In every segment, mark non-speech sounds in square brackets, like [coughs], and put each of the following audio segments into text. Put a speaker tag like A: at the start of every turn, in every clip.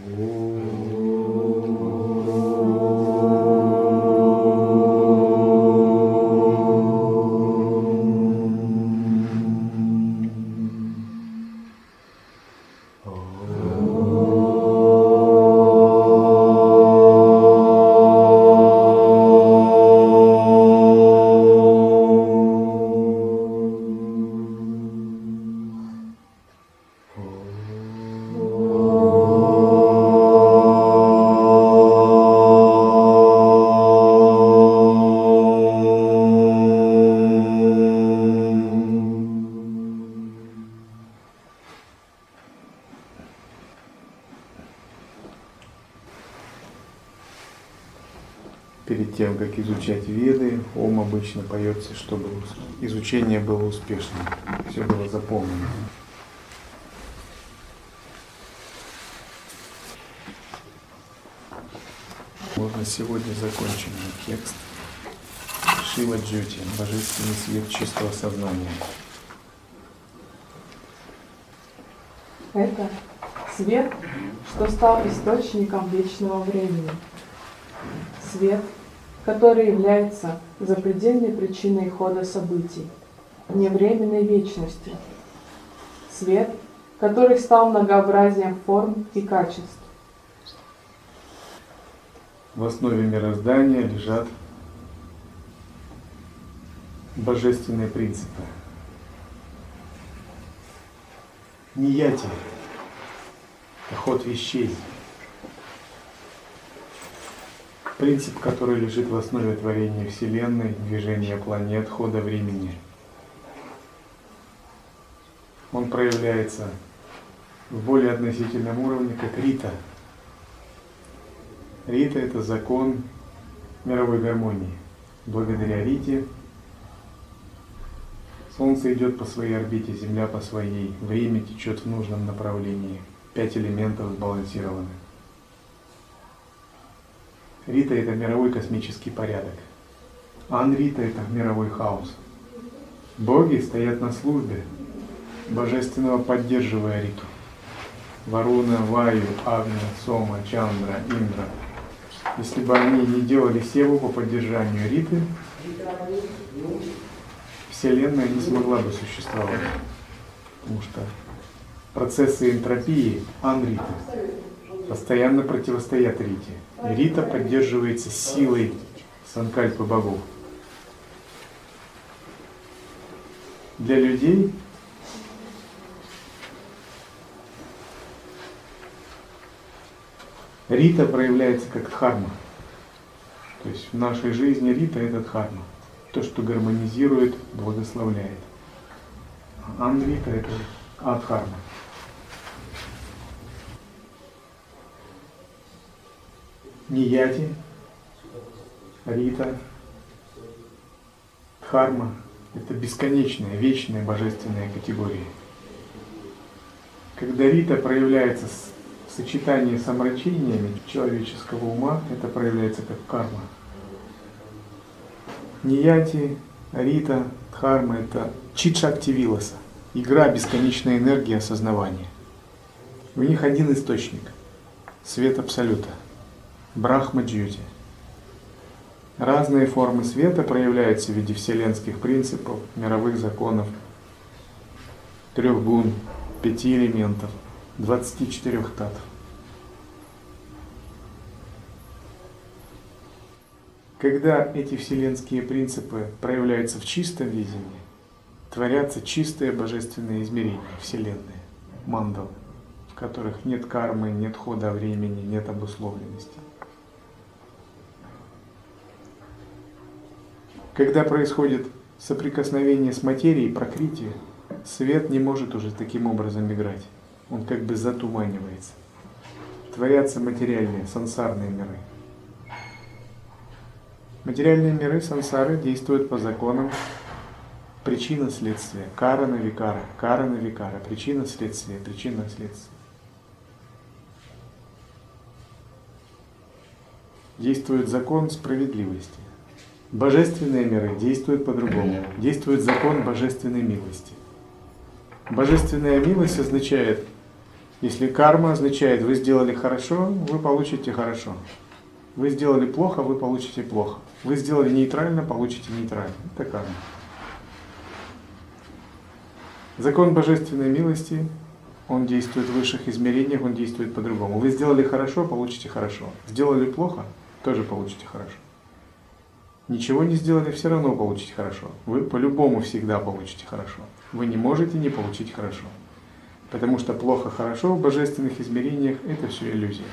A: Ooh. Обычно поется, чтобы изучение было успешным, все было заполнено. Можно сегодня закончим текст. Шива Джоти, Божественный свет чистого сознания.
B: Это свет, что стал источником вечного времени. Свет, который является запредельной причиной хода событий, невременной вечности. Свет, который стал многообразием форм и качеств.
A: В основе мироздания лежат божественные принципы. Нияти – ход вещей. Принцип, который лежит в основе творения Вселенной, движения планет, хода времени. Он проявляется в более относительном уровне, как рита. Рита – это закон мировой гармонии. Благодаря Рите Солнце идет по своей орбите, Земля по своей, время течет в нужном направлении, пять элементов сбалансированы. Рита – это мировой космический порядок. Анрита – это мировой хаос. Боги стоят на службе, божественного поддерживая Риту. Варуна, Ваю, Агня, Сома, Чандра, Индра. Если бы они не делали севу по поддержанию Риты, Вселенная не смогла бы существовать. Потому что процессы энтропии анриты постоянно противостоят Рите. Рита поддерживается силой санкальпы богов. Для людей Рита проявляется как дхарма. То есть в нашей жизни Рита это дхарма то, что гармонизирует, благословляет. Анвита – это адхарма. Нияти, Рита, Дхарма – это бесконечные, вечные божественные категории. Когда Рита проявляется в сочетании с омрачениями человеческого ума, это проявляется как карма – Нияти, Рита, Дхарма – это читшакти виласа, игра бесконечной энергии осознавания. У них один источник – свет Абсолюта, Брахма Джьюти. Разные формы света проявляются в виде вселенских принципов, мировых законов, трех гун, пяти элементов, 24 татов. Когда эти вселенские принципы проявляются в чистом видении, творятся чистые божественные измерения Вселенной, мандалы, в которых нет кармы, нет хода времени, нет обусловленности. Когда происходит соприкосновение с материей, прокрытие, свет не может уже таким образом играть. Он как бы затуманивается. Творятся материальные, сансарные миры – Материальные миры сансары действуют по законам причина следствия, кара на викара, кара на викара, причина следствия, причина следствия. Действует закон справедливости. Божественные миры действуют по-другому. Действует закон божественной милости. Божественная милость означает Если карма означает, вы сделали хорошо, вы получите хорошо. Вы сделали плохо, вы получите плохо. Вы сделали нейтрально, получите нейтрально. Это карма. Закон божественной милости, он действует в высших измерениях, он действует по-другому. Вы сделали хорошо, получите хорошо. Сделали плохо, тоже получите хорошо. Ничего не сделали, все равно получите хорошо. Вы по-любому всегда получите хорошо. Вы не можете не получить хорошо. Потому что плохо-хорошо в божественных измерениях – это все иллюзия.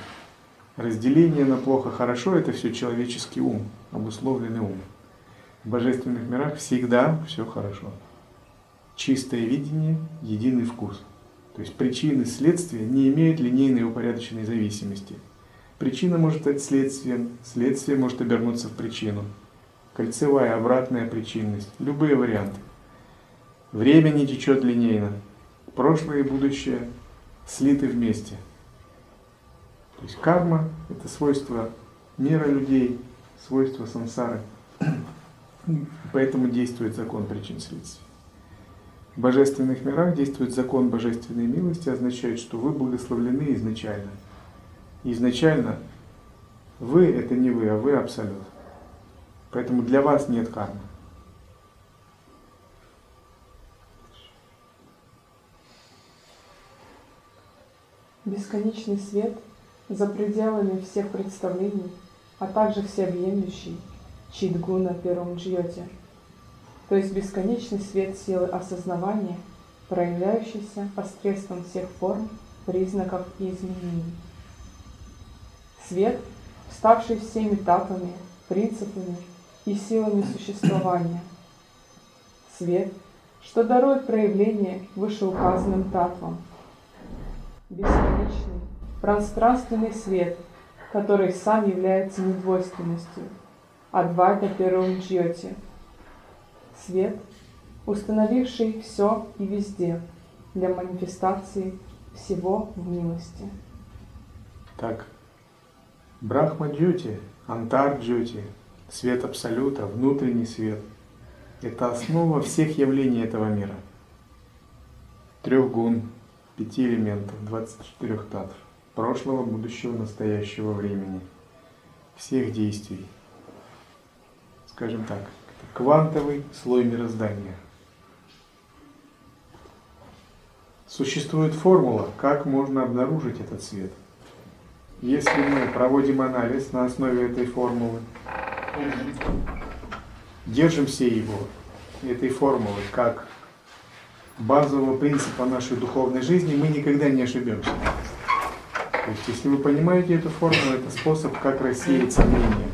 A: Разделение на плохо-хорошо – это все человеческий ум, обусловленный ум. В божественных мирах всегда все хорошо. Чистое видение, единый вкус. То есть причины следствия не имеют линейной упорядоченной зависимости. Причина может стать следствием, следствие может обернуться в причину. Кольцевая, обратная причинность, любые варианты. Время не течет линейно, прошлое и будущее слиты вместе. То есть карма – это свойство мира людей, свойство сансары. Поэтому действует закон причин следствий. В божественных мирах действует закон божественной милости, означает, что вы благословлены изначально. Изначально вы – это не вы, а вы – абсолют. Поэтому для вас нет кармы.
B: Бесконечный свет за пределами всех представлений, а также всеобъемлющий Чидгуна первом джьоте, то есть бесконечный свет силы осознавания, проявляющийся посредством всех форм, признаков и изменений. Свет, ставший всеми татами, принципами и силами существования. Свет, что дарует проявление вышеуказанным татвам – бесконечный, пространственный свет, который сам является недвойственностью, Адвайта первом джьоте. Свет, установивший все и везде для манифестации всего в милости.
A: Так, Брахма Джути, Антар Джути, свет Абсолюта, внутренний свет – это основа всех явлений этого мира. Трех гун, пяти элементов, 24 татв, прошлого, будущего, настоящего времени, всех действий. Скажем так, квантовый слой мироздания. Существует формула, как можно обнаружить этот свет. Если мы проводим анализ на основе этой формулы, держимся его, этой формулы, как базового принципа нашей духовной жизни, мы никогда не ошибемся. То есть, если вы понимаете эту формулу, это способ, как рассеять сомнения.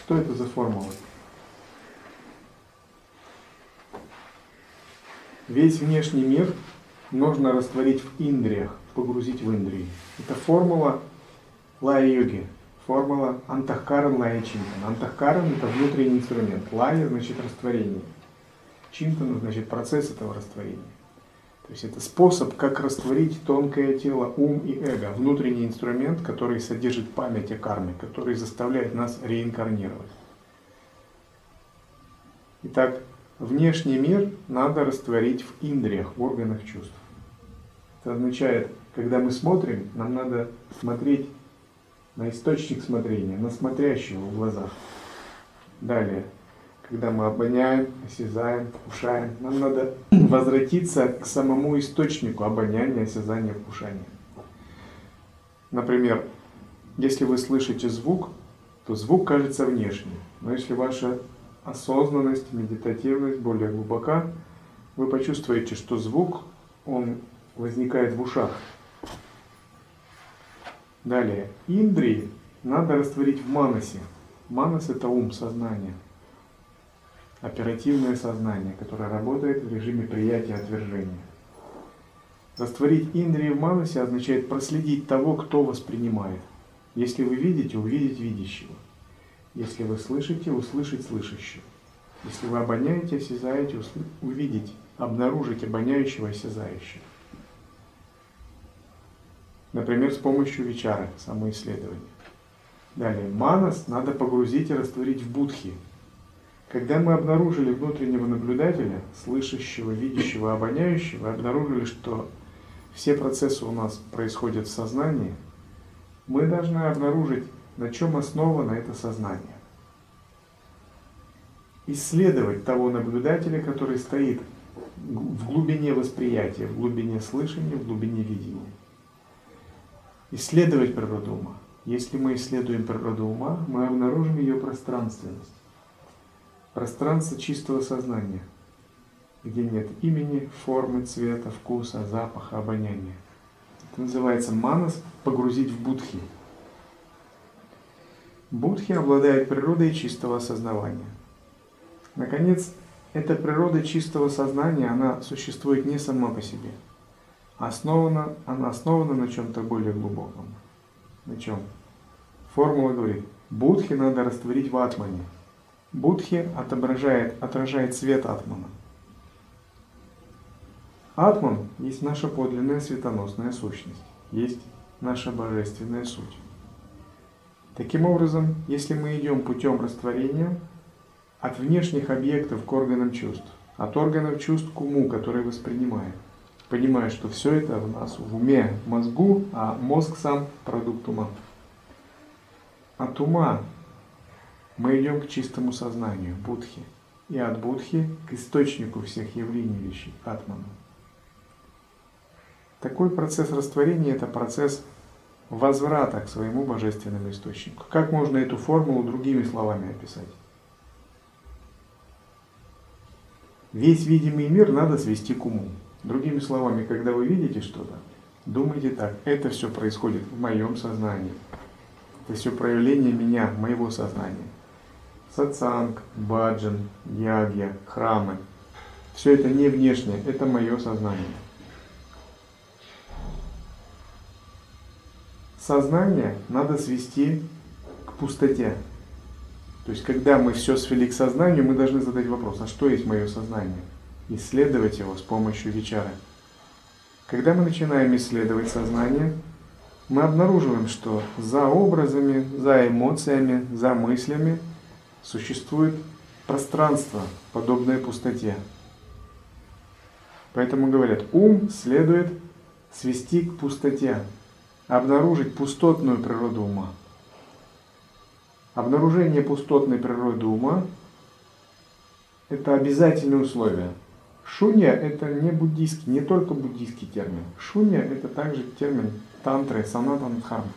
A: Что это за формула? Весь внешний мир нужно растворить в индриях, погрузить в индрии. Это формула лая-йоги. Формула антахкаран лая чинтан. Антахкаран это внутренний инструмент. Лая значит растворение. Чинтан значит процесс этого растворения. То есть это способ, как растворить тонкое тело, ум и эго. Внутренний инструмент, который содержит память о карме, который заставляет нас реинкарнировать. Итак, внешний мир надо растворить в индриях, в органах чувств. Это означает, когда мы смотрим, нам надо смотреть на источник смотрения, на смотрящего в глазах. Далее, когда мы обоняем, осязаем, вкушаем, нам надо [clears throat] возвратиться к самому источнику обоняния, осязания, вкушания. Например, если вы слышите звук, то звук кажется внешним. Но если ваша осознанность, медитативность более глубока, вы почувствуете, что звук, он возникает в ушах, Далее. Индрии надо растворить в манасе. Манас – это ум, сознание. Оперативное сознание, которое работает в режиме приятия отвержения. Растворить индрии в манасе означает проследить того, кто воспринимает. Если вы видите, увидеть видящего. Если вы слышите, услышать слышащего. Если вы обоняете, осязаете, увидеть, обнаружить обоняющего, осязающего. Например, с помощью вечара, самоисследования. Далее, манас надо погрузить и растворить в будхи. Когда мы обнаружили внутреннего наблюдателя, слышащего, видящего, обоняющего, обнаружили, что все процессы у нас происходят в сознании, мы должны обнаружить, на чем основано это сознание. Исследовать того наблюдателя, который стоит в глубине восприятия, в глубине слышания, в глубине видения. Исследовать природу ума. Если мы исследуем природу ума, мы обнаружим ее пространственность. Пространство чистого сознания, где нет имени, формы, цвета, вкуса, запаха, обоняния. Это называется манас погрузить в будхи. Будхи обладает природой чистого осознавания. Наконец, эта природа чистого сознания, она существует не сама по себе. Основана, она основана на чем-то более глубоком. На чем? Формула говорит, будхи надо растворить в атмане. Будхи отображает, отражает свет атмана. Атман есть наша подлинная светоносная сущность, есть наша божественная суть. Таким образом, если мы идем путем растворения, от внешних объектов к органам чувств, от органов чувств к уму, который воспринимает. Понимая, что все это у нас в уме, в мозгу, а мозг сам продукт ума. От ума мы идем к чистому сознанию, будхи, и от будхи к источнику всех явлений вещей, атману. Такой процесс растворения – это процесс возврата к своему божественному источнику. Как можно эту формулу другими словами описать? Весь видимый мир надо свести к уму. Другими словами, когда вы видите что-то, думайте так, это все происходит в моем сознании. Это все проявление меня, моего сознания. Сатсанг, баджан, ягья, храмы. Все это не внешнее, это мое сознание. Сознание надо свести к пустоте. То есть, когда мы все свели к сознанию, мы должны задать вопрос, а что есть мое сознание? Исследовать его с помощью вечера. Когда мы начинаем исследовать сознание, мы обнаруживаем, что за образами, за эмоциями, за мыслями существует пространство, подобное пустоте. Поэтому говорят, ум следует свести к пустоте, обнаружить пустотную природу ума. Обнаружение пустотной природы ума – это обязательное условие. Шунья – это не буддийский, не только буддийский термин. Шунья – это также термин тантры, санатан дхарма.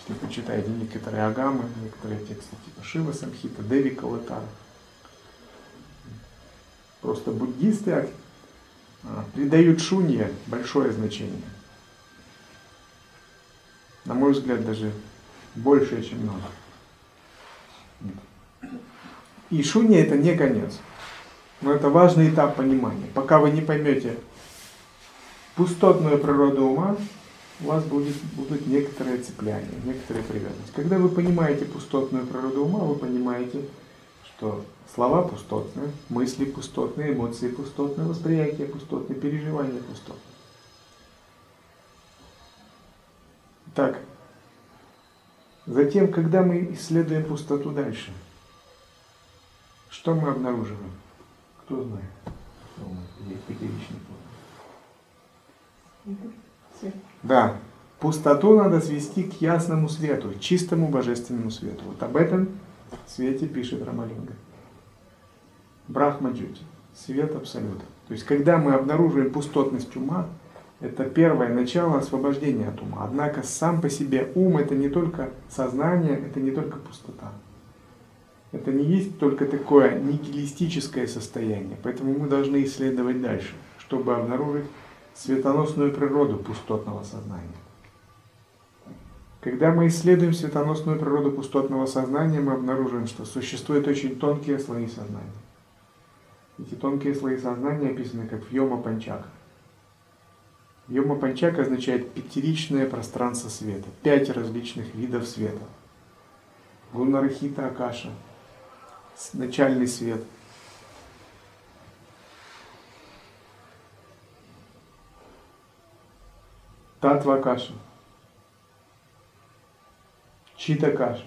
A: Если вы почитаете некоторые агамы, некоторые тексты типа Шива Самхита, Деви Калатара. Просто буддисты а, придают шунье большое значение. На мой взгляд, даже большее, чем надо. И шунья это не конец. Но это важный этап понимания. Пока вы не поймете пустотную природу ума, у вас будет, будут некоторые цепляния, некоторые привязанности. Когда вы понимаете пустотную природу ума, вы понимаете, что слова пустотные, мысли пустотные, эмоции пустотные, восприятие пустотное, переживания пустотные. Так, Затем, когда мы исследуем пустоту дальше, что мы обнаруживаем? Кто знает? Да, пустоту надо свести к ясному свету, чистому божественному свету. Вот об этом свете пишет Рамалинга. Брахма Джути, свет абсолюта. То есть, когда мы обнаруживаем пустотность ума, это первое начало освобождения от ума. Однако сам по себе ум это не только сознание, это не только пустота. Это не есть только такое нигилистическое состояние. Поэтому мы должны исследовать дальше, чтобы обнаружить светоносную природу пустотного сознания. Когда мы исследуем светоносную природу пустотного сознания, мы обнаруживаем, что существуют очень тонкие слои сознания. Эти тонкие слои сознания описаны как Йома Панчаха. Йома Панчак означает пятеричное пространство света, пять различных видов света. Гунарахита Акаша, начальный свет. Татва Акаша, Чита Каша,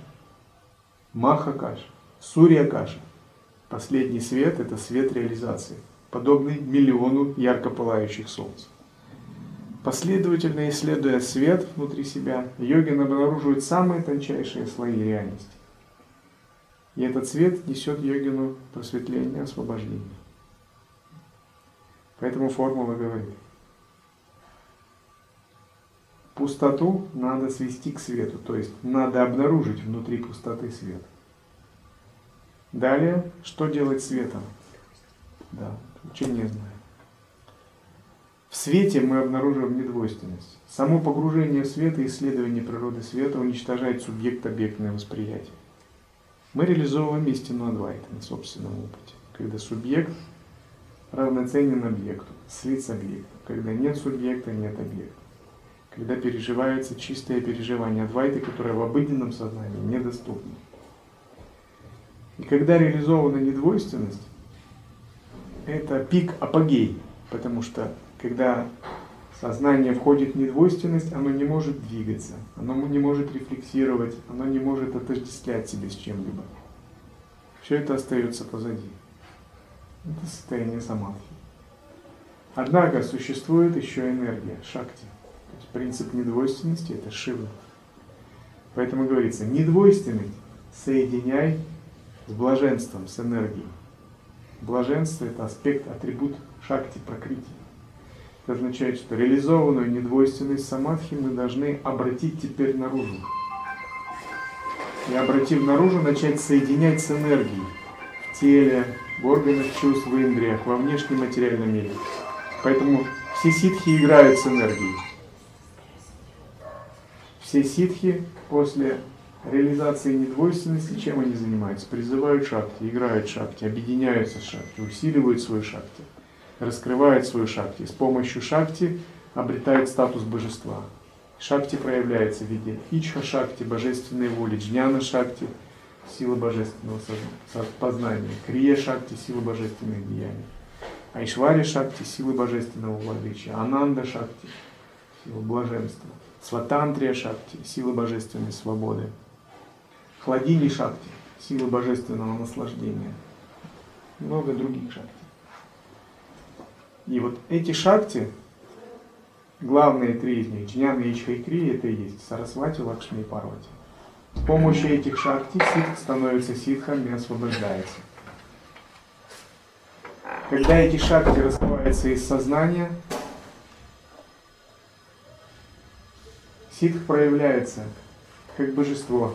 A: Маха Каша, Сурья Каша. Последний свет – это свет реализации, подобный миллиону ярко пылающих солнц. Последовательно исследуя свет внутри себя, йогин обнаруживает самые тончайшие слои реальности. И этот свет несет йогину просветление, освобождение. Поэтому формула говорит, пустоту надо свести к свету, то есть надо обнаружить внутри пустоты свет. Далее, что делать светом? Да, учение знает. В свете мы обнаруживаем недвойственность. Само погружение в свет и исследование природы света уничтожает субъект-объектное восприятие. Мы реализовываем истину Адвайта на собственном опыте, когда субъект равноценен объекту, слит с объектом, когда нет субъекта, нет объекта, когда переживается чистое переживание Адвайты, которое в обыденном сознании недоступно. И когда реализована недвойственность, это пик апогей, потому что когда сознание входит в недвойственность, оно не может двигаться, оно не может рефлексировать, оно не может отождествлять себя с чем-либо. Все это остается позади. Это состояние самадхи. Однако существует еще энергия, шакти. То есть принцип недвойственности – это шива. Поэтому говорится, недвойственность соединяй с блаженством, с энергией. Блаженство – это аспект, атрибут шакти, прокрити. Это означает, что реализованную недвойственность самадхи мы должны обратить теперь наружу. И обратив наружу, начать соединять с энергией в теле, в органах чувств, в индриях, во внешнем материальном мире. Поэтому все ситхи играют с энергией. Все ситхи после реализации недвойственности, чем они занимаются? Призывают шакти, играют шакти, объединяются с шакти, усиливают свою шакти, раскрывают свою шакти. С помощью шакти обретают статус божества. Шакти проявляется в виде ичха шакти, божественной воли, джняна шакти, сила божественного познания, крия шакти, сила божественных деяний, айшвари шакти, силы божественного владычия, ананда шакти, сила блаженства, сватантрия шакти, сила божественной свободы, Хладини шакти, силы божественного наслаждения. Много других шакти. И вот эти шакти, главные три из них, Джняна, Ичха и Крия, это и есть Сарасвати, Лакшми и Парвати. С помощью этих шакти ситх становится ситхом и освобождается. Когда эти шакти раскрываются из сознания, ситх проявляется как божество,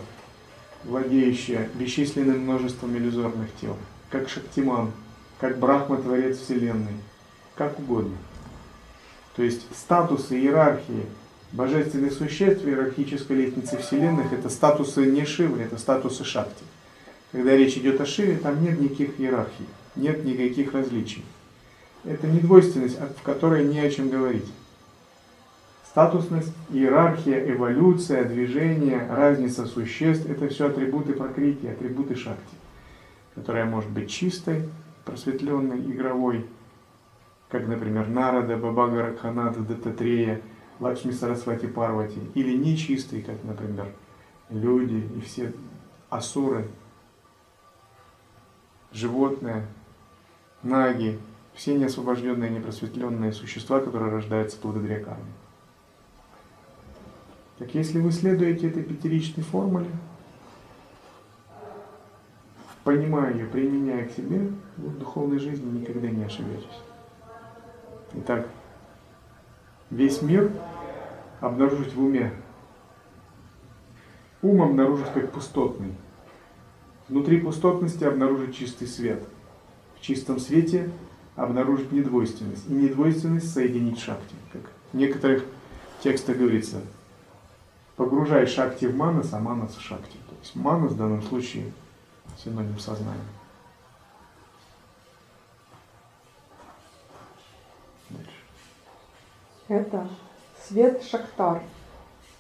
A: владеющая бесчисленным множеством иллюзорных тел, как Шактиман, как Брахма, Творец Вселенной, как угодно. То есть статусы иерархии божественных существ иерархической лестнице Вселенных это статусы не Шивы, это статусы Шакти. Когда речь идет о Шиве, там нет никаких иерархий, нет никаких различий. Это недвойственность, в которой не о чем говорить. Статусность, иерархия, эволюция, движение, разница существ – это все атрибуты прокрити, атрибуты шакти, которая может быть чистой, просветленной, игровой, как, например, Нарада, Бабагара, Ханада, Дататрея, Лакшми Сарасвати Парвати, или нечистой, как, например, люди и все асуры, животные, наги, все неосвобожденные, непросветленные существа, которые рождаются благодаря карме. Так если вы следуете этой пятеричной формуле, понимая ее, применяя к себе, в духовной жизни никогда не ошибетесь. Итак, весь мир обнаружить в уме. Ум обнаружить как пустотный. Внутри пустотности обнаружить чистый свет. В чистом свете обнаружить недвойственность. И недвойственность соединить шахте. Как в некоторых текстах говорится, погружай шакти в манас, а манас в шакти. То есть манас в данном случае синоним сознания.
B: Это свет Шактар,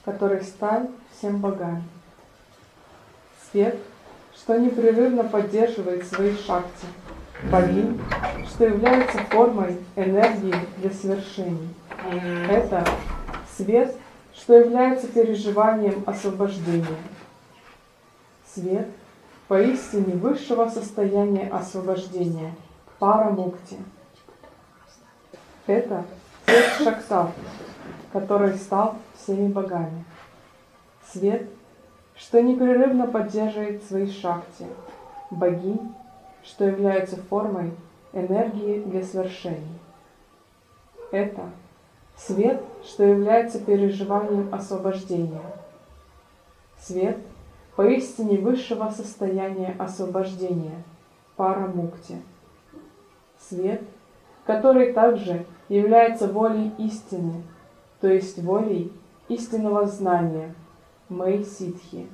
B: который стал всем богам. Свет, что непрерывно поддерживает свои шакти, богинь, что является формой энергии для свершений. Это свет, что является переживанием освобождения. Свет, поистине высшего состояния освобождения, пара мукти. Это свет Шаксар, который стал всеми богами. Свет, что непрерывно поддерживает свои шакти, богинь, что являются формой энергии для свершений. Это свет, что является переживанием освобождения. Свет поистине высшего состояния освобождения, пара мукти. Свет, который также является волей истины, то есть волей истинного знания, Мэй Ситхи,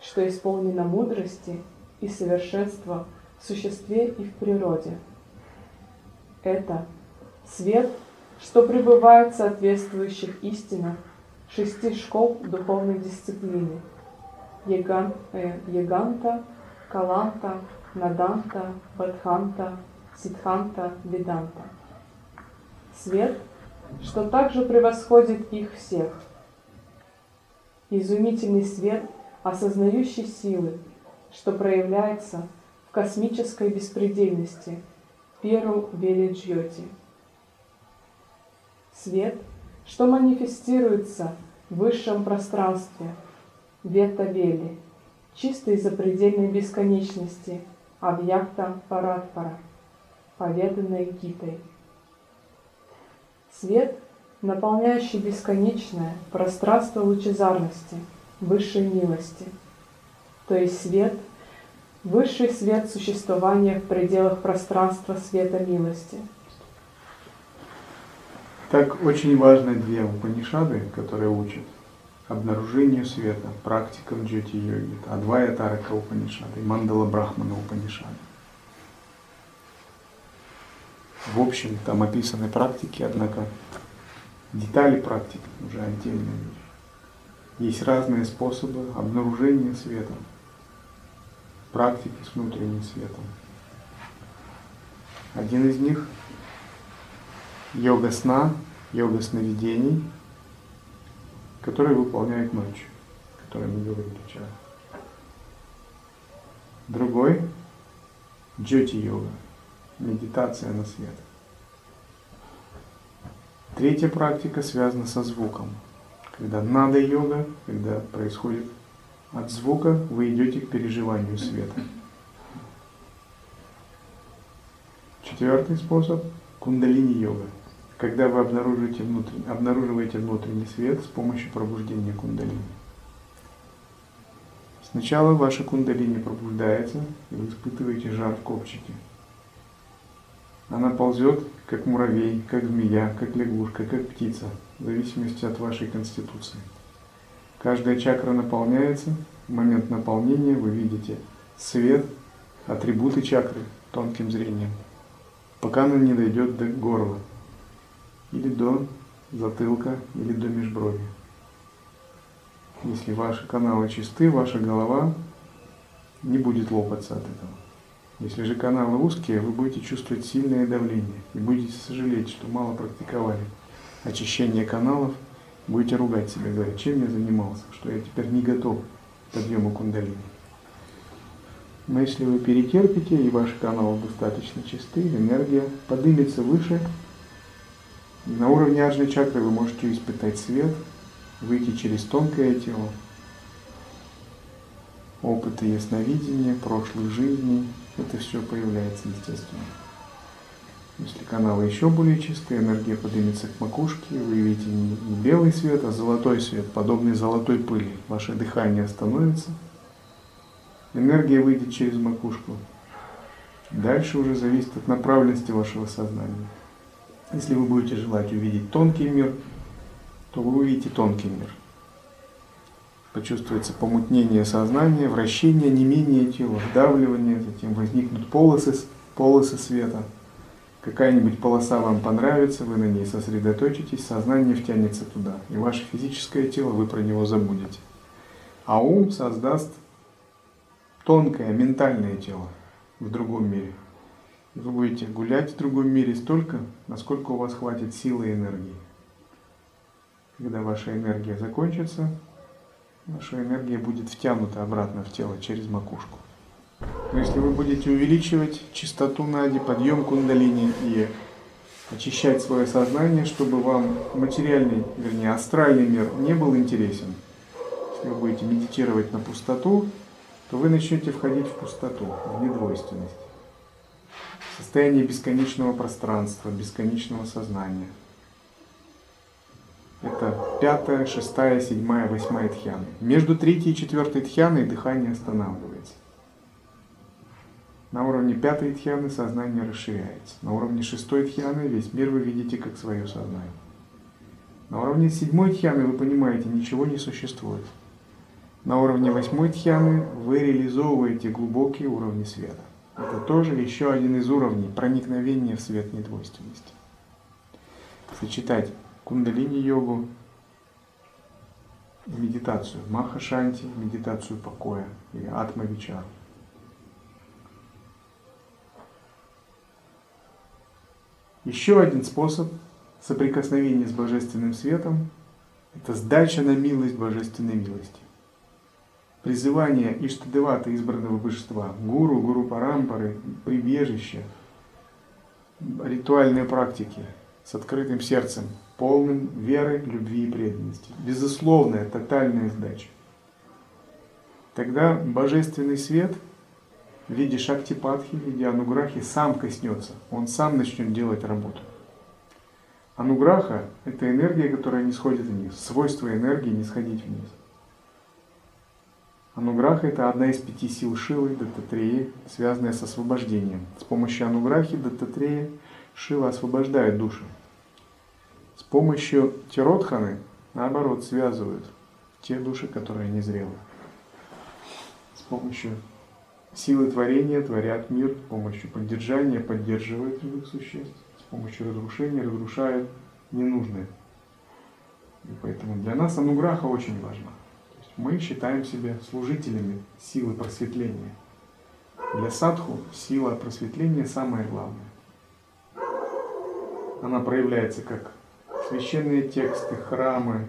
B: что исполнено мудрости и совершенства в существе и в природе. Это свет, что пребывает в соответствующих истинах шести школ духовной дисциплины Яган, э, Яганта, Каланта, Наданта, Бадханта, Сидханта, Веданта. Свет, что также превосходит их всех. Изумительный свет, осознающий силы, что проявляется в космической беспредельности, Перу Велиджьоти. Свет, что манифестируется в высшем пространстве, Вета Вели, чистой запредельной бесконечности, Авьякта Паратпара, поведанной Гитой. Свет, наполняющий бесконечное пространство лучезарности, высшей милости, то есть свет, высший свет существования в пределах пространства света милости.
A: Так очень важны две Упанишады, которые учат обнаружению света, практикам джоти-йоги, Адвая Тарака Упанишады, Мандала Брахмана Упанишады. В общем, там описаны практики, однако детали практик уже отдельная вещь. Есть разные способы обнаружения света, практики с внутренним светом. Один из них – йога сна, йога сновидений, который выполняет ночью, о которой мы говорили вчера. Другой – джоти-йога, медитация на свет. Третья практика связана со звуком. Когда надо йога, когда происходит от звука, вы идете к переживанию света. Четвертый способ – кундалини-йога. Когда вы обнаруживаете внутренний, обнаруживаете внутренний свет с помощью пробуждения кундалини. Сначала ваша кундалини пробуждается, и вы испытываете жар в копчике – она ползет, как муравей, как змея, как лягушка, как птица, в зависимости от вашей конституции. Каждая чакра наполняется, в момент наполнения вы видите свет, атрибуты чакры тонким зрением, пока она не дойдет до горла, или до затылка, или до межброви. Если ваши каналы чисты, ваша голова не будет лопаться от этого. Если же каналы узкие, вы будете чувствовать сильное давление и будете сожалеть, что мало практиковали очищение каналов, будете ругать себя, говоря, чем я занимался, что я теперь не готов к подъему кундалини. Но если вы перетерпите, и ваши каналы достаточно чисты, энергия поднимется выше, на уровне аджны чакры вы можете испытать свет, выйти через тонкое тело, опыты ясновидения, прошлых жизней, это все появляется естественно. Если каналы еще более чистые, энергия поднимется к макушке, вы видите не белый свет, а золотой свет, подобный золотой пыли. Ваше дыхание остановится, энергия выйдет через макушку. Дальше уже зависит от направленности вашего сознания. Если вы будете желать увидеть тонкий мир, то вы увидите тонкий мир почувствуется помутнение сознания, вращение, не менее тела, вдавливание, затем возникнут полосы, полосы света. Какая-нибудь полоса вам понравится, вы на ней сосредоточитесь, сознание втянется туда, и ваше физическое тело, вы про него забудете. А ум создаст тонкое ментальное тело в другом мире. Вы будете гулять в другом мире столько, насколько у вас хватит силы и энергии. Когда ваша энергия закончится, Ваша энергия будет втянута обратно в тело через макушку. Но если вы будете увеличивать частоту нади, подъем кундалини и очищать свое сознание, чтобы вам материальный, вернее, астральный мир не был интересен, если вы будете медитировать на пустоту, то вы начнете входить в пустоту, в недвойственность. Состояние бесконечного пространства, бесконечного сознания. Это пятая, шестая, седьмая, восьмая тхьяны. Между третьей и четвертой тхьяной дыхание останавливается. На уровне пятой тхьяны сознание расширяется. На уровне шестой тхьяны весь мир вы видите как свое сознание. На уровне седьмой тхьяны вы понимаете, ничего не существует. На уровне восьмой тхьяны вы реализовываете глубокие уровни света. Это тоже еще один из уровней проникновения в свет недвойственности. Сочетать кундалини-йогу, медитацию маха-шанти, медитацию покоя или атма-вичару. Еще один способ соприкосновения с божественным светом – это сдача на милость божественной милости. Призывание Иштадевата, избранного божества, гуру, гуру парампары, прибежище, ритуальные практики с открытым сердцем, полным веры, любви и преданности. Безусловная, тотальная сдача. Тогда божественный свет – в виде шактипатхи, в виде ануграхи сам коснется, он сам начнет делать работу. Ануграха – это энергия, которая не сходит вниз. Свойство энергии не сходить вниз. Ануграха – это одна из пяти сил Шилы, Даттатреи, связанная с освобождением. С помощью Ануграхи Даттатрея Шила освобождает души. С помощью Тиротханы, наоборот, связывают те души, которые незрелы. С помощью Силы творения творят мир с помощью поддержания, поддерживают живых существ, с помощью разрушения разрушают ненужное. И поэтому для нас ануграха очень важна. Мы считаем себя служителями силы просветления. Для садху сила просветления самое главное. Она проявляется как священные тексты, храмы,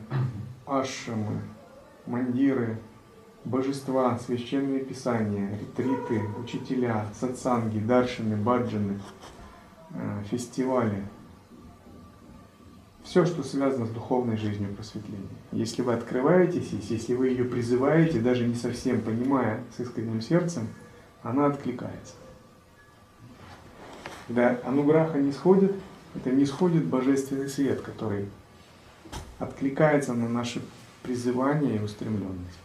A: ашамы, мандиры, божества, священные писания, ретриты, учителя, сатсанги, даршины, баджаны, э, фестивали. Все, что связано с духовной жизнью просветления. Если вы открываетесь, если вы ее призываете, даже не совсем понимая с искренним сердцем, она откликается. Когда ануграха не сходит, это не сходит божественный свет, который откликается на наши призывания и устремленность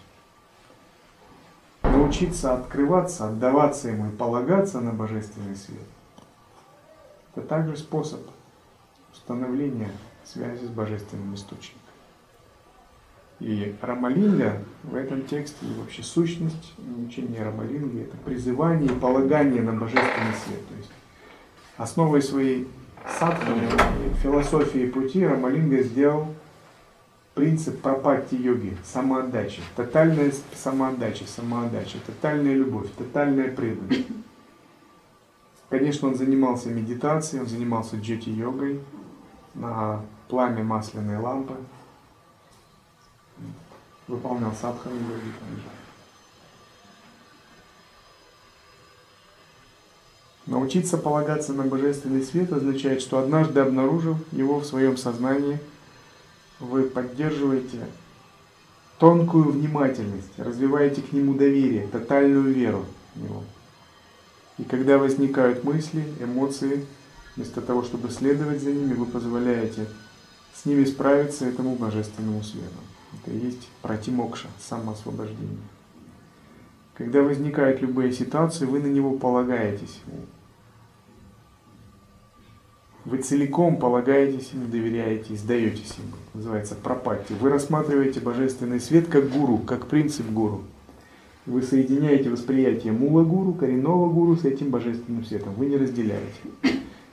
A: научиться открываться, отдаваться ему и полагаться на божественный свет, это также способ установления связи с божественным источником. И Рамалинга в этом тексте, и вообще сущность учения Рамалинги, это призывание и полагание на божественный свет. То есть основой своей садханы, философии пути Рамалинга сделал принцип пропатти йоги, самоотдачи, тотальная самоотдача, самоотдача, тотальная любовь, тотальная преданность. Конечно, он занимался медитацией, он занимался джети-йогой на пламя масляной лампы, выполнял садханы йоги также. Научиться полагаться на божественный свет означает, что однажды обнаружив его в своем сознании – вы поддерживаете тонкую внимательность, развиваете к нему доверие, тотальную веру в него. И когда возникают мысли, эмоции, вместо того, чтобы следовать за ними, вы позволяете с ними справиться этому божественному свету. Это и есть пратимокша, самоосвобождение. Когда возникают любые ситуации, вы на него полагаетесь. Вы целиком полагаетесь ему, доверяете, сдаетесь ему. Называется пропатти. Вы рассматриваете божественный свет как гуру, как принцип гуру. Вы соединяете восприятие мула гуру, коренного гуру с этим божественным светом. Вы не разделяете.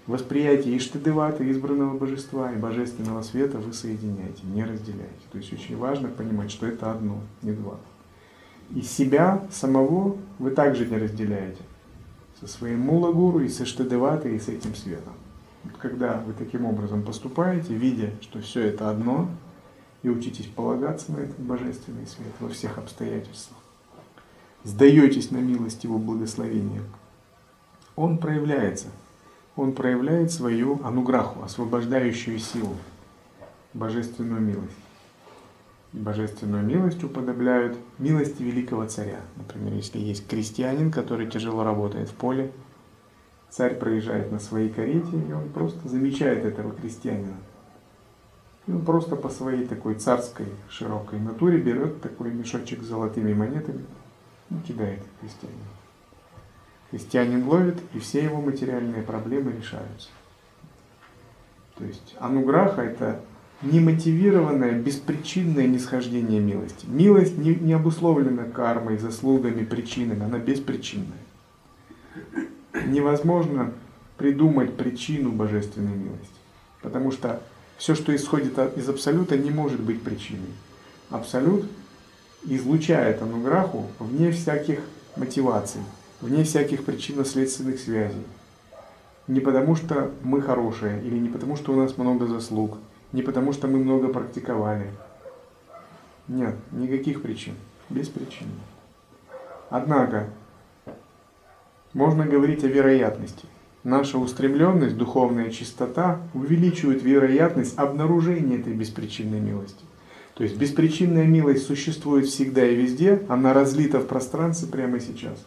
A: Восприятие Иштадевата, избранного божества и божественного света вы соединяете, не разделяете. То есть очень важно понимать, что это одно, не два. И себя самого вы также не разделяете. Со своим мула-гуру и с Иштадеватой и с этим светом когда вы таким образом поступаете, видя, что все это одно, и учитесь полагаться на этот божественный свет во всех обстоятельствах, сдаетесь на милость Его благословения, Он проявляется. Он проявляет свою ануграху, освобождающую силу, божественную милость. Божественную милость уподобляют милости великого царя. Например, если есть крестьянин, который тяжело работает в поле, царь проезжает на своей карете, и он просто замечает этого крестьянина. И он просто по своей такой царской широкой натуре берет такой мешочек с золотыми монетами и кидает крестьянину. Крестьянин ловит, и все его материальные проблемы решаются. То есть ануграха – это немотивированное, беспричинное нисхождение милости. Милость не, не обусловлена кармой, заслугами, причинами, она беспричинная. Невозможно придумать причину божественной милости, потому что все, что исходит из Абсолюта, не может быть причиной. Абсолют излучает ануграху вне всяких мотиваций, вне всяких причинно-следственных связей. Не потому что мы хорошие, или не потому что у нас много заслуг, не потому что мы много практиковали. Нет, никаких причин, без причин. Однако, можно говорить о вероятности. Наша устремленность, духовная чистота увеличивает вероятность обнаружения этой беспричинной милости. То есть беспричинная милость существует всегда и везде, она разлита в пространстве прямо сейчас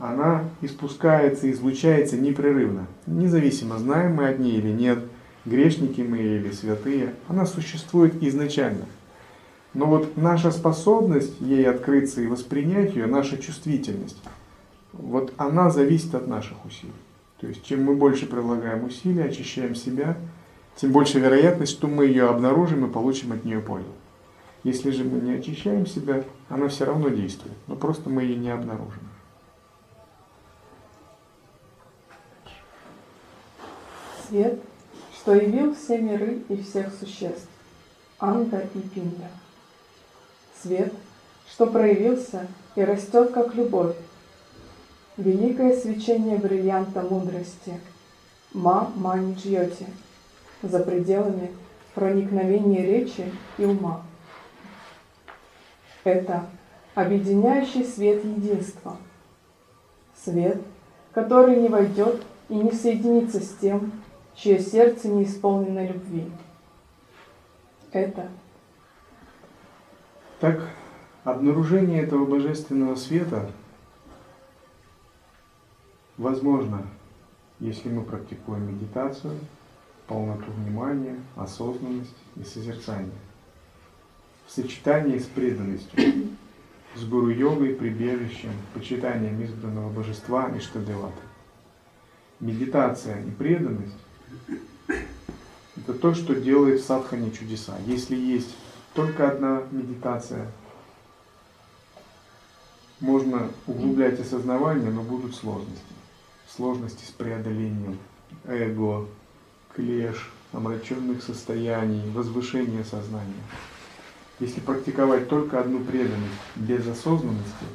A: она испускается, излучается непрерывно. Независимо, знаем мы от ней или нет, грешники мы или святые, она существует изначально. Но вот наша способность ей открыться и воспринять ее, наша чувствительность, вот она зависит от наших усилий. То есть чем мы больше прилагаем усилий, очищаем себя, тем больше вероятность, что мы ее обнаружим и получим от нее пользу. Если же мы не очищаем себя, она все равно действует, но просто мы ее не обнаружим.
B: свет, что явил все миры и всех существ, Анта и Пинда. Свет, что проявился и растет, как любовь, великое свечение бриллианта мудрости, Ма Мани Джьоти, за пределами проникновения речи и ума. Это объединяющий свет единства, свет, который не войдет и не соединится с тем, чье сердце не исполнено любви. Это.
A: Так, обнаружение этого божественного света возможно, если мы практикуем медитацию, полноту внимания, осознанность и созерцание. В сочетании с преданностью, [coughs] с гуру-йогой, прибежищем, почитанием избранного божества и штадевата. Медитация и преданность это то, что делает в садхане чудеса. Если есть только одна медитация, можно углублять осознавание, но будут сложности. Сложности с преодолением эго, клеш, омраченных состояний, возвышения сознания. Если практиковать только одну преданность без осознанности,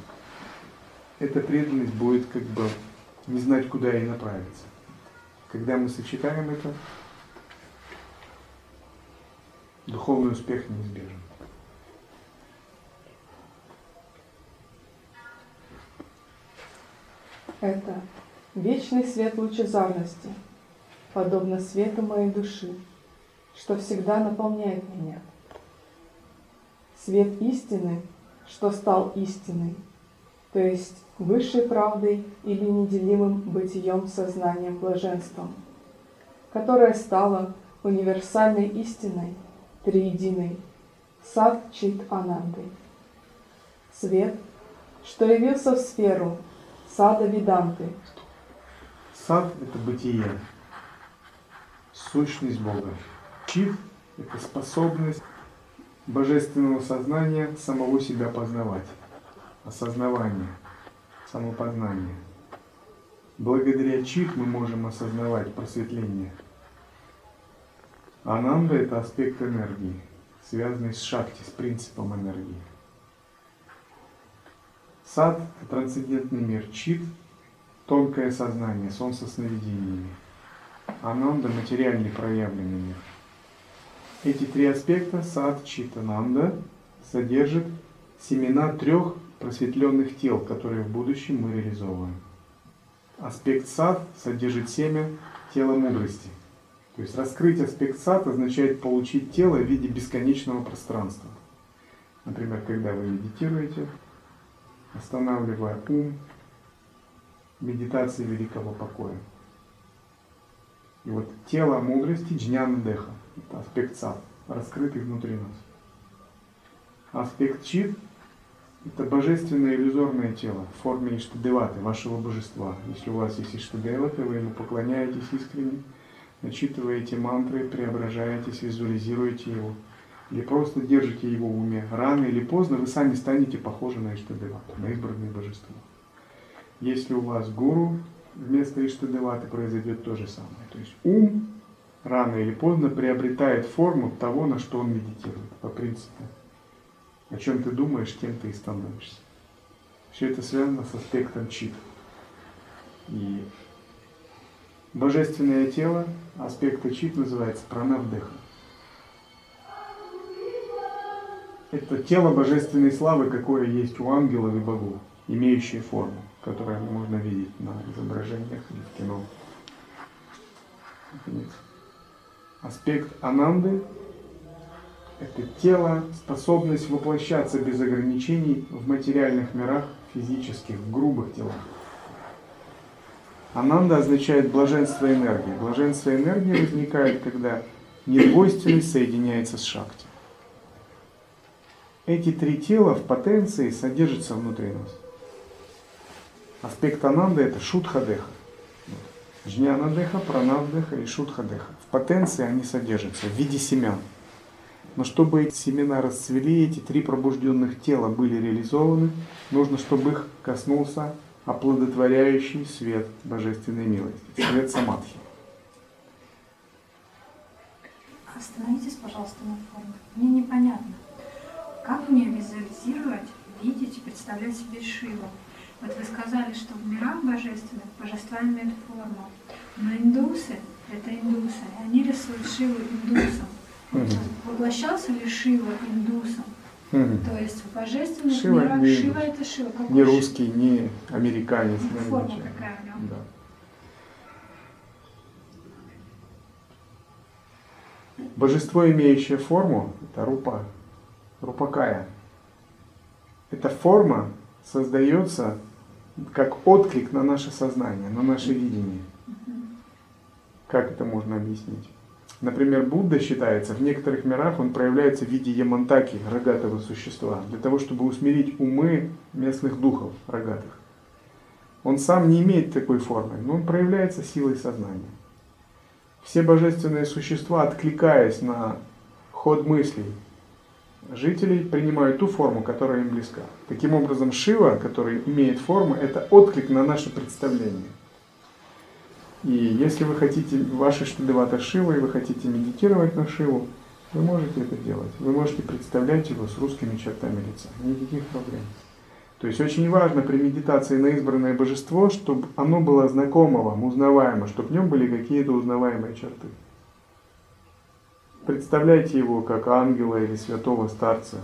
A: эта преданность будет как бы не знать, куда ей направиться. Когда мы сочетаем это, духовный успех неизбежен.
B: Это вечный свет лучезарности, подобно свету моей души, что всегда наполняет меня. Свет истины, что стал истиной, то есть высшей правдой или неделимым бытием сознанием блаженством, которое стало универсальной истиной, триединой, сад чит анандой. Свет, что явился в сферу сада Виданты.
A: Сад – это бытие, сущность Бога. Чит – это способность божественного сознания самого себя познавать, осознавание – самопознание. Благодаря чит мы можем осознавать просветление. Ананда – это аспект энергии, связанный с шакти, с принципом энергии. Сад – это трансцендентный мир. Чит – тонкое сознание, сон со сновидениями. Ананда – материальный проявленный мир. Эти три аспекта – сад, чит, ананда – содержат семена трех просветленных тел, которые в будущем мы реализовываем. Аспект сад содержит семя тела мудрости. То есть раскрыть аспект сад означает получить тело в виде бесконечного пространства. Например, когда вы медитируете, останавливая ум, медитации великого покоя. И вот тело мудрости джняна деха, это аспект сад, раскрытый внутри нас. Аспект чит – это божественное иллюзорное тело в форме Иштадеваты, вашего божества. Если у вас есть Иштадевата, вы ему поклоняетесь искренне, начитываете мантры, преображаетесь, визуализируете его, или просто держите его в уме. Рано или поздно вы сами станете похожи на Иштадевату, на избранное божество. Если у вас гуру, вместо Иштадеваты произойдет то же самое. То есть ум рано или поздно приобретает форму того, на что он медитирует, по принципу о чем ты думаешь, тем ты и становишься. Все это связано с аспектом чит. И божественное тело аспекта чит называется пранавдеха. Это тело божественной славы, какое есть у ангелов и богов, имеющее форму, которую можно видеть на изображениях или в кино. Аспект Ананды это тело, способность воплощаться без ограничений в материальных мирах, физических, грубых телах. Ананда означает блаженство энергии. Блаженство энергии возникает, когда недвойственность соединяется с шакти. Эти три тела в потенции содержатся внутри нас. Аспект Ананды это шутхадеха. Жнянадеха, пранавдеха и шутхадеха. В потенции они содержатся в виде семян. Но чтобы эти семена расцвели, эти три пробужденных тела были реализованы, нужно, чтобы их коснулся оплодотворяющий свет божественной милости, свет самадхи.
C: Остановитесь, пожалуйста, на форме. Мне непонятно, как мне визуализировать, видеть представлять себе Шиву. Вот вы сказали, что в мирах божественных божества имеют форму, но индусы – это индусы, и они рисуют Шиву индусам. Угу. Воплощался ли Шива индусом? Угу. То есть в божественных Шива мирах не, Шива это Шива.
A: Какой не русский, не американец.
C: Ну, форма ничего. какая у него.
A: Да. Божество, имеющее форму, это рупа, рупакая. Эта форма создается как отклик на наше сознание, на наше видение. Как это можно объяснить? Например, Будда считается, в некоторых мирах он проявляется в виде ямантаки, рогатого существа, для того, чтобы усмирить умы местных духов рогатых. Он сам не имеет такой формы, но он проявляется силой сознания. Все божественные существа, откликаясь на ход мыслей жителей, принимают ту форму, которая им близка. Таким образом, Шива, который имеет форму, это отклик на наше представление. И если вы хотите ваши штадевата Шива, и вы хотите медитировать на Шиву, вы можете это делать. Вы можете представлять его с русскими чертами лица. Никаких проблем. То есть очень важно при медитации на избранное божество, чтобы оно было знакомо вам, узнаваемо, чтобы в нем были какие-то узнаваемые черты. Представляйте его как ангела или святого старца.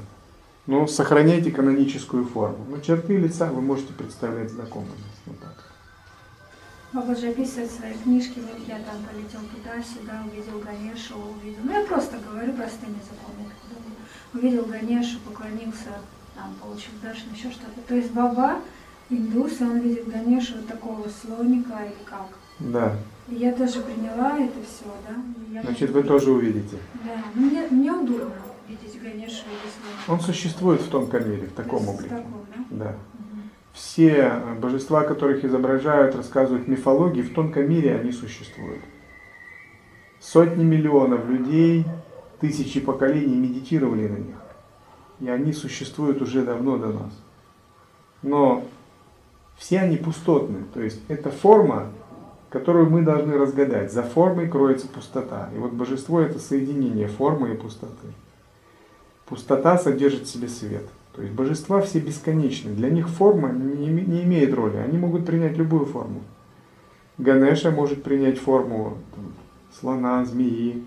A: Но сохраняйте каноническую форму. Но черты лица вы можете представлять знакомыми. Вот так.
C: Баба же описывает в своей книжке, вот я там полетел туда-сюда, увидел Ганешу, увидел. Ну я просто говорю простым языком. Увидел Ганешу, поклонился, там, получил даршин, еще что-то. То есть Баба, индус, и он видит Ганешу вот такого слоника или как.
A: Да.
C: Я тоже приняла это все, да.
A: Я Значит, вы тоже увидите.
C: Да, ну, мне, мне удобно видеть Ганешу слоника.
A: Он существует в тонком мире, в таком облике.
C: Таком,
A: да? Да все божества, которых изображают, рассказывают мифологии, в тонком мире они существуют. Сотни миллионов людей, тысячи поколений медитировали на них. И они существуют уже давно до нас. Но все они пустотны. То есть это форма, которую мы должны разгадать. За формой кроется пустота. И вот божество это соединение формы и пустоты. Пустота содержит в себе свет. То есть божества все бесконечны. Для них форма не, не имеет роли. Они могут принять любую форму. Ганеша может принять форму там, слона, змеи,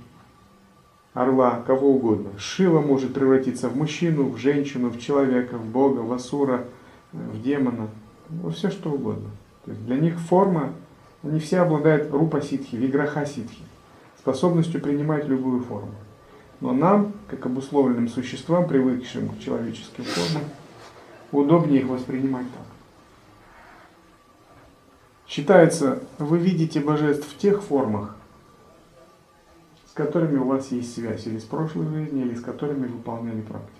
A: орла, кого угодно. Шива может превратиться в мужчину, в женщину, в человека, в бога, в асура, в демона, во все что угодно. То есть для них форма, они все обладают рупа ситхи, виграха ситхи, способностью принимать любую форму. Но нам, как обусловленным существам, привыкшим к человеческим формам, удобнее их воспринимать так. Считается, вы видите божеств в тех формах, с которыми у вас есть связь, или с прошлой жизни, или с которыми выполняли практики.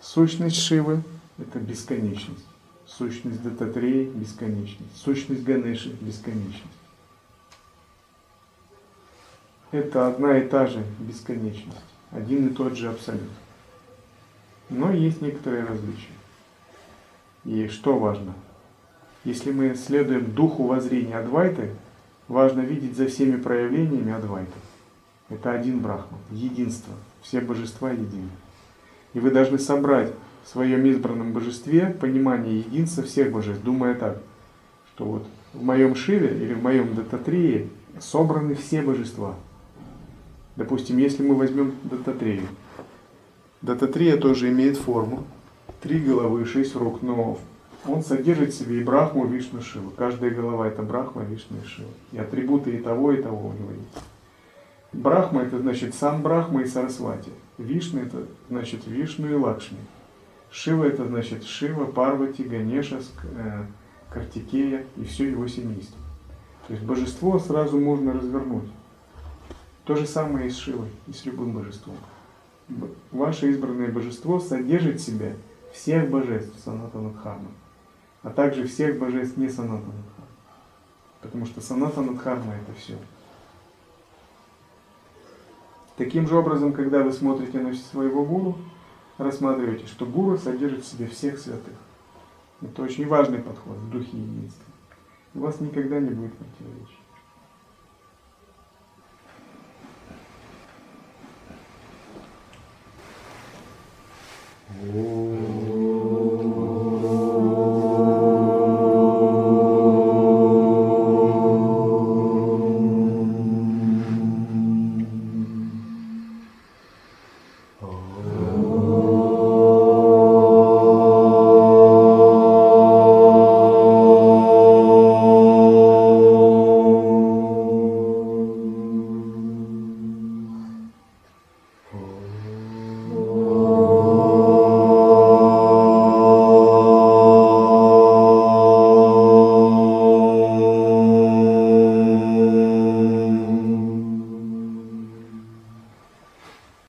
A: Сущность Шивы – это бесконечность. Сущность Дататреи – бесконечность. Сущность Ганеши – бесконечность. Это одна и та же бесконечность, один и тот же абсолют. Но есть некоторые различия. И что важно? Если мы следуем духу воззрения Адвайты, важно видеть за всеми проявлениями Адвайты. Это один Брахман, единство, все божества едины. И вы должны собрать в своем избранном божестве понимание единства всех божеств, думая так, что вот в моем Шиве или в моем Дататрии собраны все божества. Допустим, если мы возьмем Дататрею, Дататрия тоже имеет форму. Три головы, шесть рук, но он содержит в себе и Брахму, и Вишну, Шиву. Каждая голова это Брахма, Вишну и Шива. И атрибуты и того, и того у него есть. Брахма это значит сам Брахма и Сарасвати. Вишна это значит Вишну и Лакшми. Шива это значит Шива, Парвати, Ганеша, э, Картикея и все его семейство. То есть божество сразу можно развернуть. То же самое и с Шивой, и с любым божеством ваше избранное божество содержит в себе всех божеств Санатана Дхармы, а также всех божеств не Санатана Дхармы. Потому что Санатана Дхарма это все. Таким же образом, когда вы смотрите на своего гуру, рассматриваете, что гуру содержит в себе всех святых. Это очень важный подход в духе единства. У вас никогда не будет противоречий. Oh.